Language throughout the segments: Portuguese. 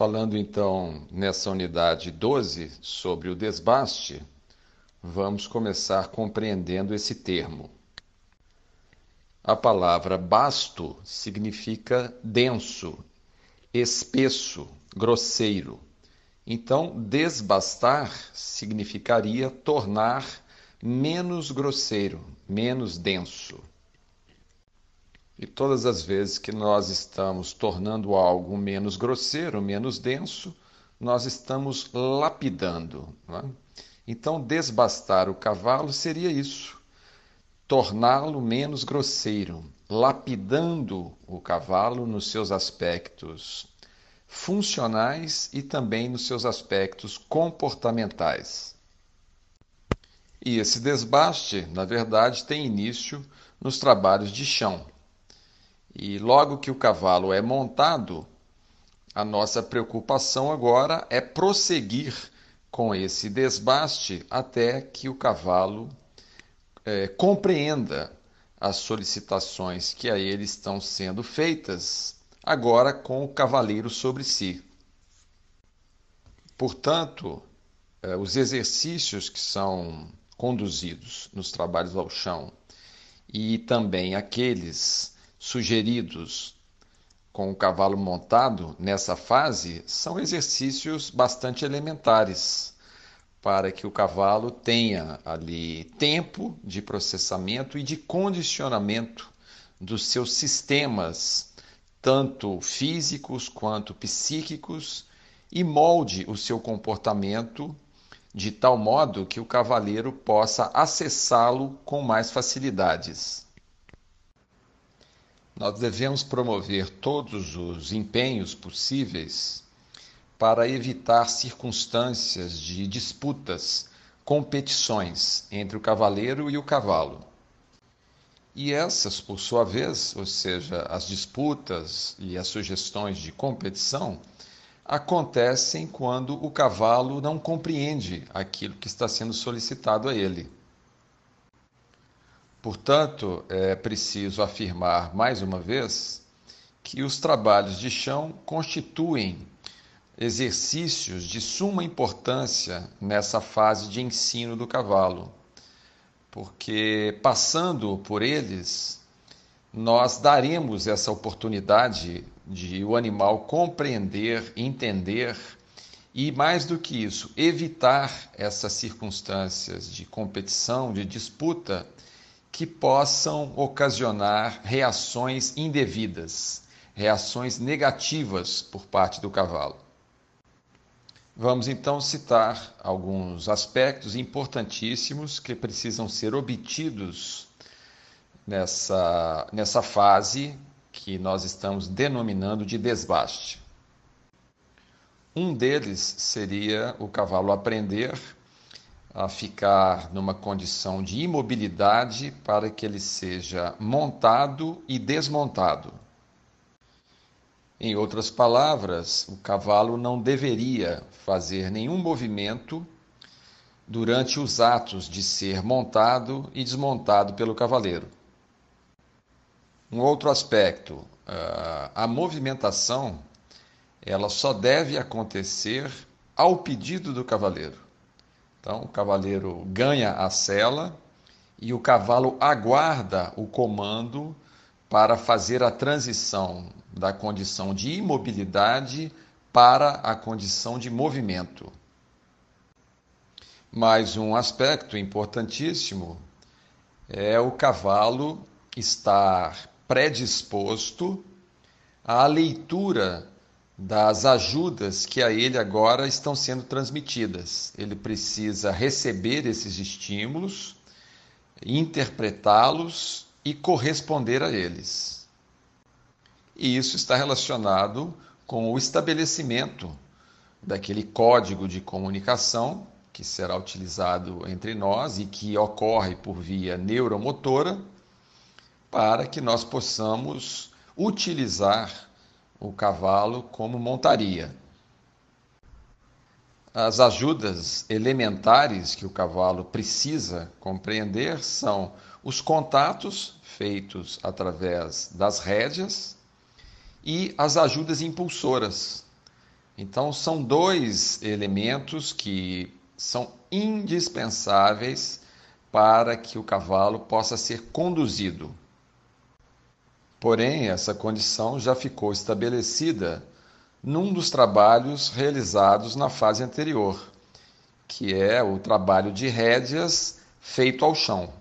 Falando então nessa unidade 12 sobre o desbaste, vamos começar compreendendo esse termo. A palavra basto significa denso, espesso, grosseiro. Então, desbastar significaria tornar menos grosseiro, menos denso. E todas as vezes que nós estamos tornando algo menos grosseiro, menos denso, nós estamos lapidando. É? Então, desbastar o cavalo seria isso: torná-lo menos grosseiro, lapidando o cavalo nos seus aspectos funcionais e também nos seus aspectos comportamentais. E esse desbaste, na verdade, tem início nos trabalhos de chão. E logo que o cavalo é montado, a nossa preocupação agora é prosseguir com esse desbaste até que o cavalo é, compreenda as solicitações que a ele estão sendo feitas, agora com o cavaleiro sobre si. Portanto, é, os exercícios que são conduzidos nos trabalhos ao chão e também aqueles sugeridos com o cavalo montado nessa fase são exercícios bastante elementares para que o cavalo tenha ali tempo de processamento e de condicionamento dos seus sistemas, tanto físicos quanto psíquicos, e molde o seu comportamento de tal modo que o cavaleiro possa acessá-lo com mais facilidades. Nós devemos promover todos os empenhos possíveis para evitar circunstâncias de disputas, competições entre o cavaleiro e o cavalo. E essas, por sua vez, ou seja, as disputas e as sugestões de competição, acontecem quando o cavalo não compreende aquilo que está sendo solicitado a ele. Portanto, é preciso afirmar mais uma vez que os trabalhos de chão constituem exercícios de suma importância nessa fase de ensino do cavalo, porque passando por eles, nós daremos essa oportunidade de o animal compreender, entender e, mais do que isso, evitar essas circunstâncias de competição, de disputa que possam ocasionar reações indevidas, reações negativas por parte do cavalo. Vamos então citar alguns aspectos importantíssimos que precisam ser obtidos nessa, nessa fase que nós estamos denominando de desbaste. Um deles seria o cavalo aprender a ficar numa condição de imobilidade para que ele seja montado e desmontado. Em outras palavras, o cavalo não deveria fazer nenhum movimento durante os atos de ser montado e desmontado pelo cavaleiro. Um outro aspecto, a movimentação, ela só deve acontecer ao pedido do cavaleiro. Então, o cavaleiro ganha a sela e o cavalo aguarda o comando para fazer a transição da condição de imobilidade para a condição de movimento. Mais um aspecto importantíssimo é o cavalo estar predisposto à leitura das ajudas que a ele agora estão sendo transmitidas. Ele precisa receber esses estímulos, interpretá-los e corresponder a eles. E isso está relacionado com o estabelecimento daquele código de comunicação que será utilizado entre nós e que ocorre por via neuromotora para que nós possamos utilizar o cavalo como montaria. As ajudas elementares que o cavalo precisa compreender são os contatos feitos através das rédeas e as ajudas impulsoras. Então, são dois elementos que são indispensáveis para que o cavalo possa ser conduzido. Porém, essa condição já ficou estabelecida num dos trabalhos realizados na fase anterior, que é o trabalho de rédeas feito ao chão.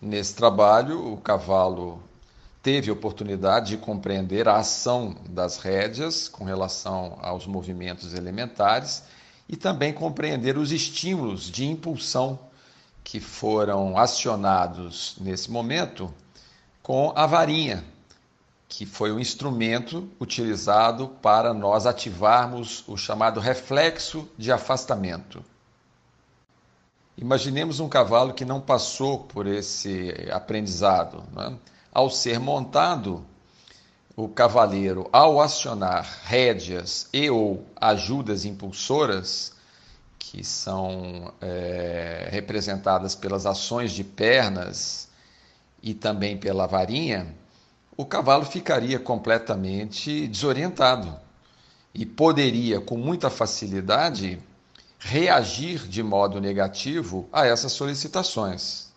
Nesse trabalho, o cavalo teve oportunidade de compreender a ação das rédeas com relação aos movimentos elementares e também compreender os estímulos de impulsão que foram acionados nesse momento com a varinha, que foi o instrumento utilizado para nós ativarmos o chamado reflexo de afastamento. Imaginemos um cavalo que não passou por esse aprendizado. Né? Ao ser montado, o cavaleiro, ao acionar rédeas e ou ajudas impulsoras, que são é, representadas pelas ações de pernas e também pela varinha, o cavalo ficaria completamente desorientado e poderia, com muita facilidade, reagir de modo negativo a essas solicitações.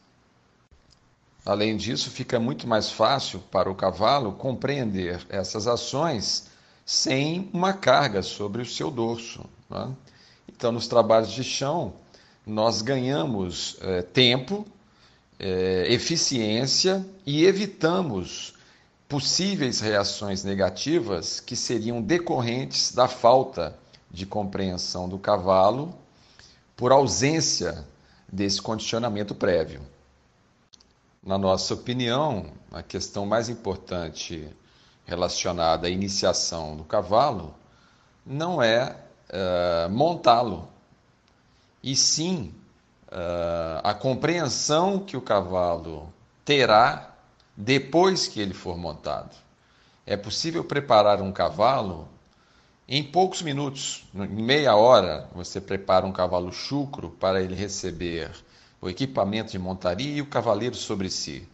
Além disso, fica muito mais fácil para o cavalo compreender essas ações sem uma carga sobre o seu dorso. Né? Então, nos trabalhos de chão, nós ganhamos é, tempo, é, eficiência e evitamos possíveis reações negativas que seriam decorrentes da falta de compreensão do cavalo por ausência desse condicionamento prévio. Na nossa opinião, a questão mais importante relacionada à iniciação do cavalo não é uh, montá-lo, e sim uh, a compreensão que o cavalo terá depois que ele for montado. É possível preparar um cavalo em poucos minutos, em meia hora, você prepara um cavalo chucro para ele receber o equipamento de montaria e o cavaleiro sobre si.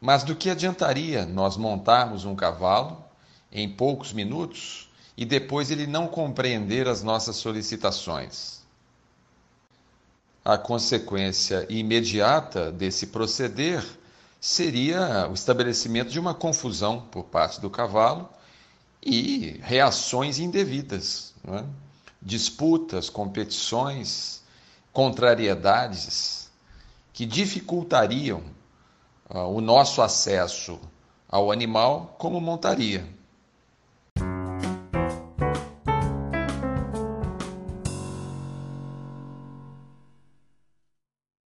Mas do que adiantaria nós montarmos um cavalo em poucos minutos e depois ele não compreender as nossas solicitações? A consequência imediata desse proceder seria o estabelecimento de uma confusão por parte do cavalo e reações indevidas, é? disputas, competições, contrariedades que dificultariam uh, o nosso acesso ao animal como montaria.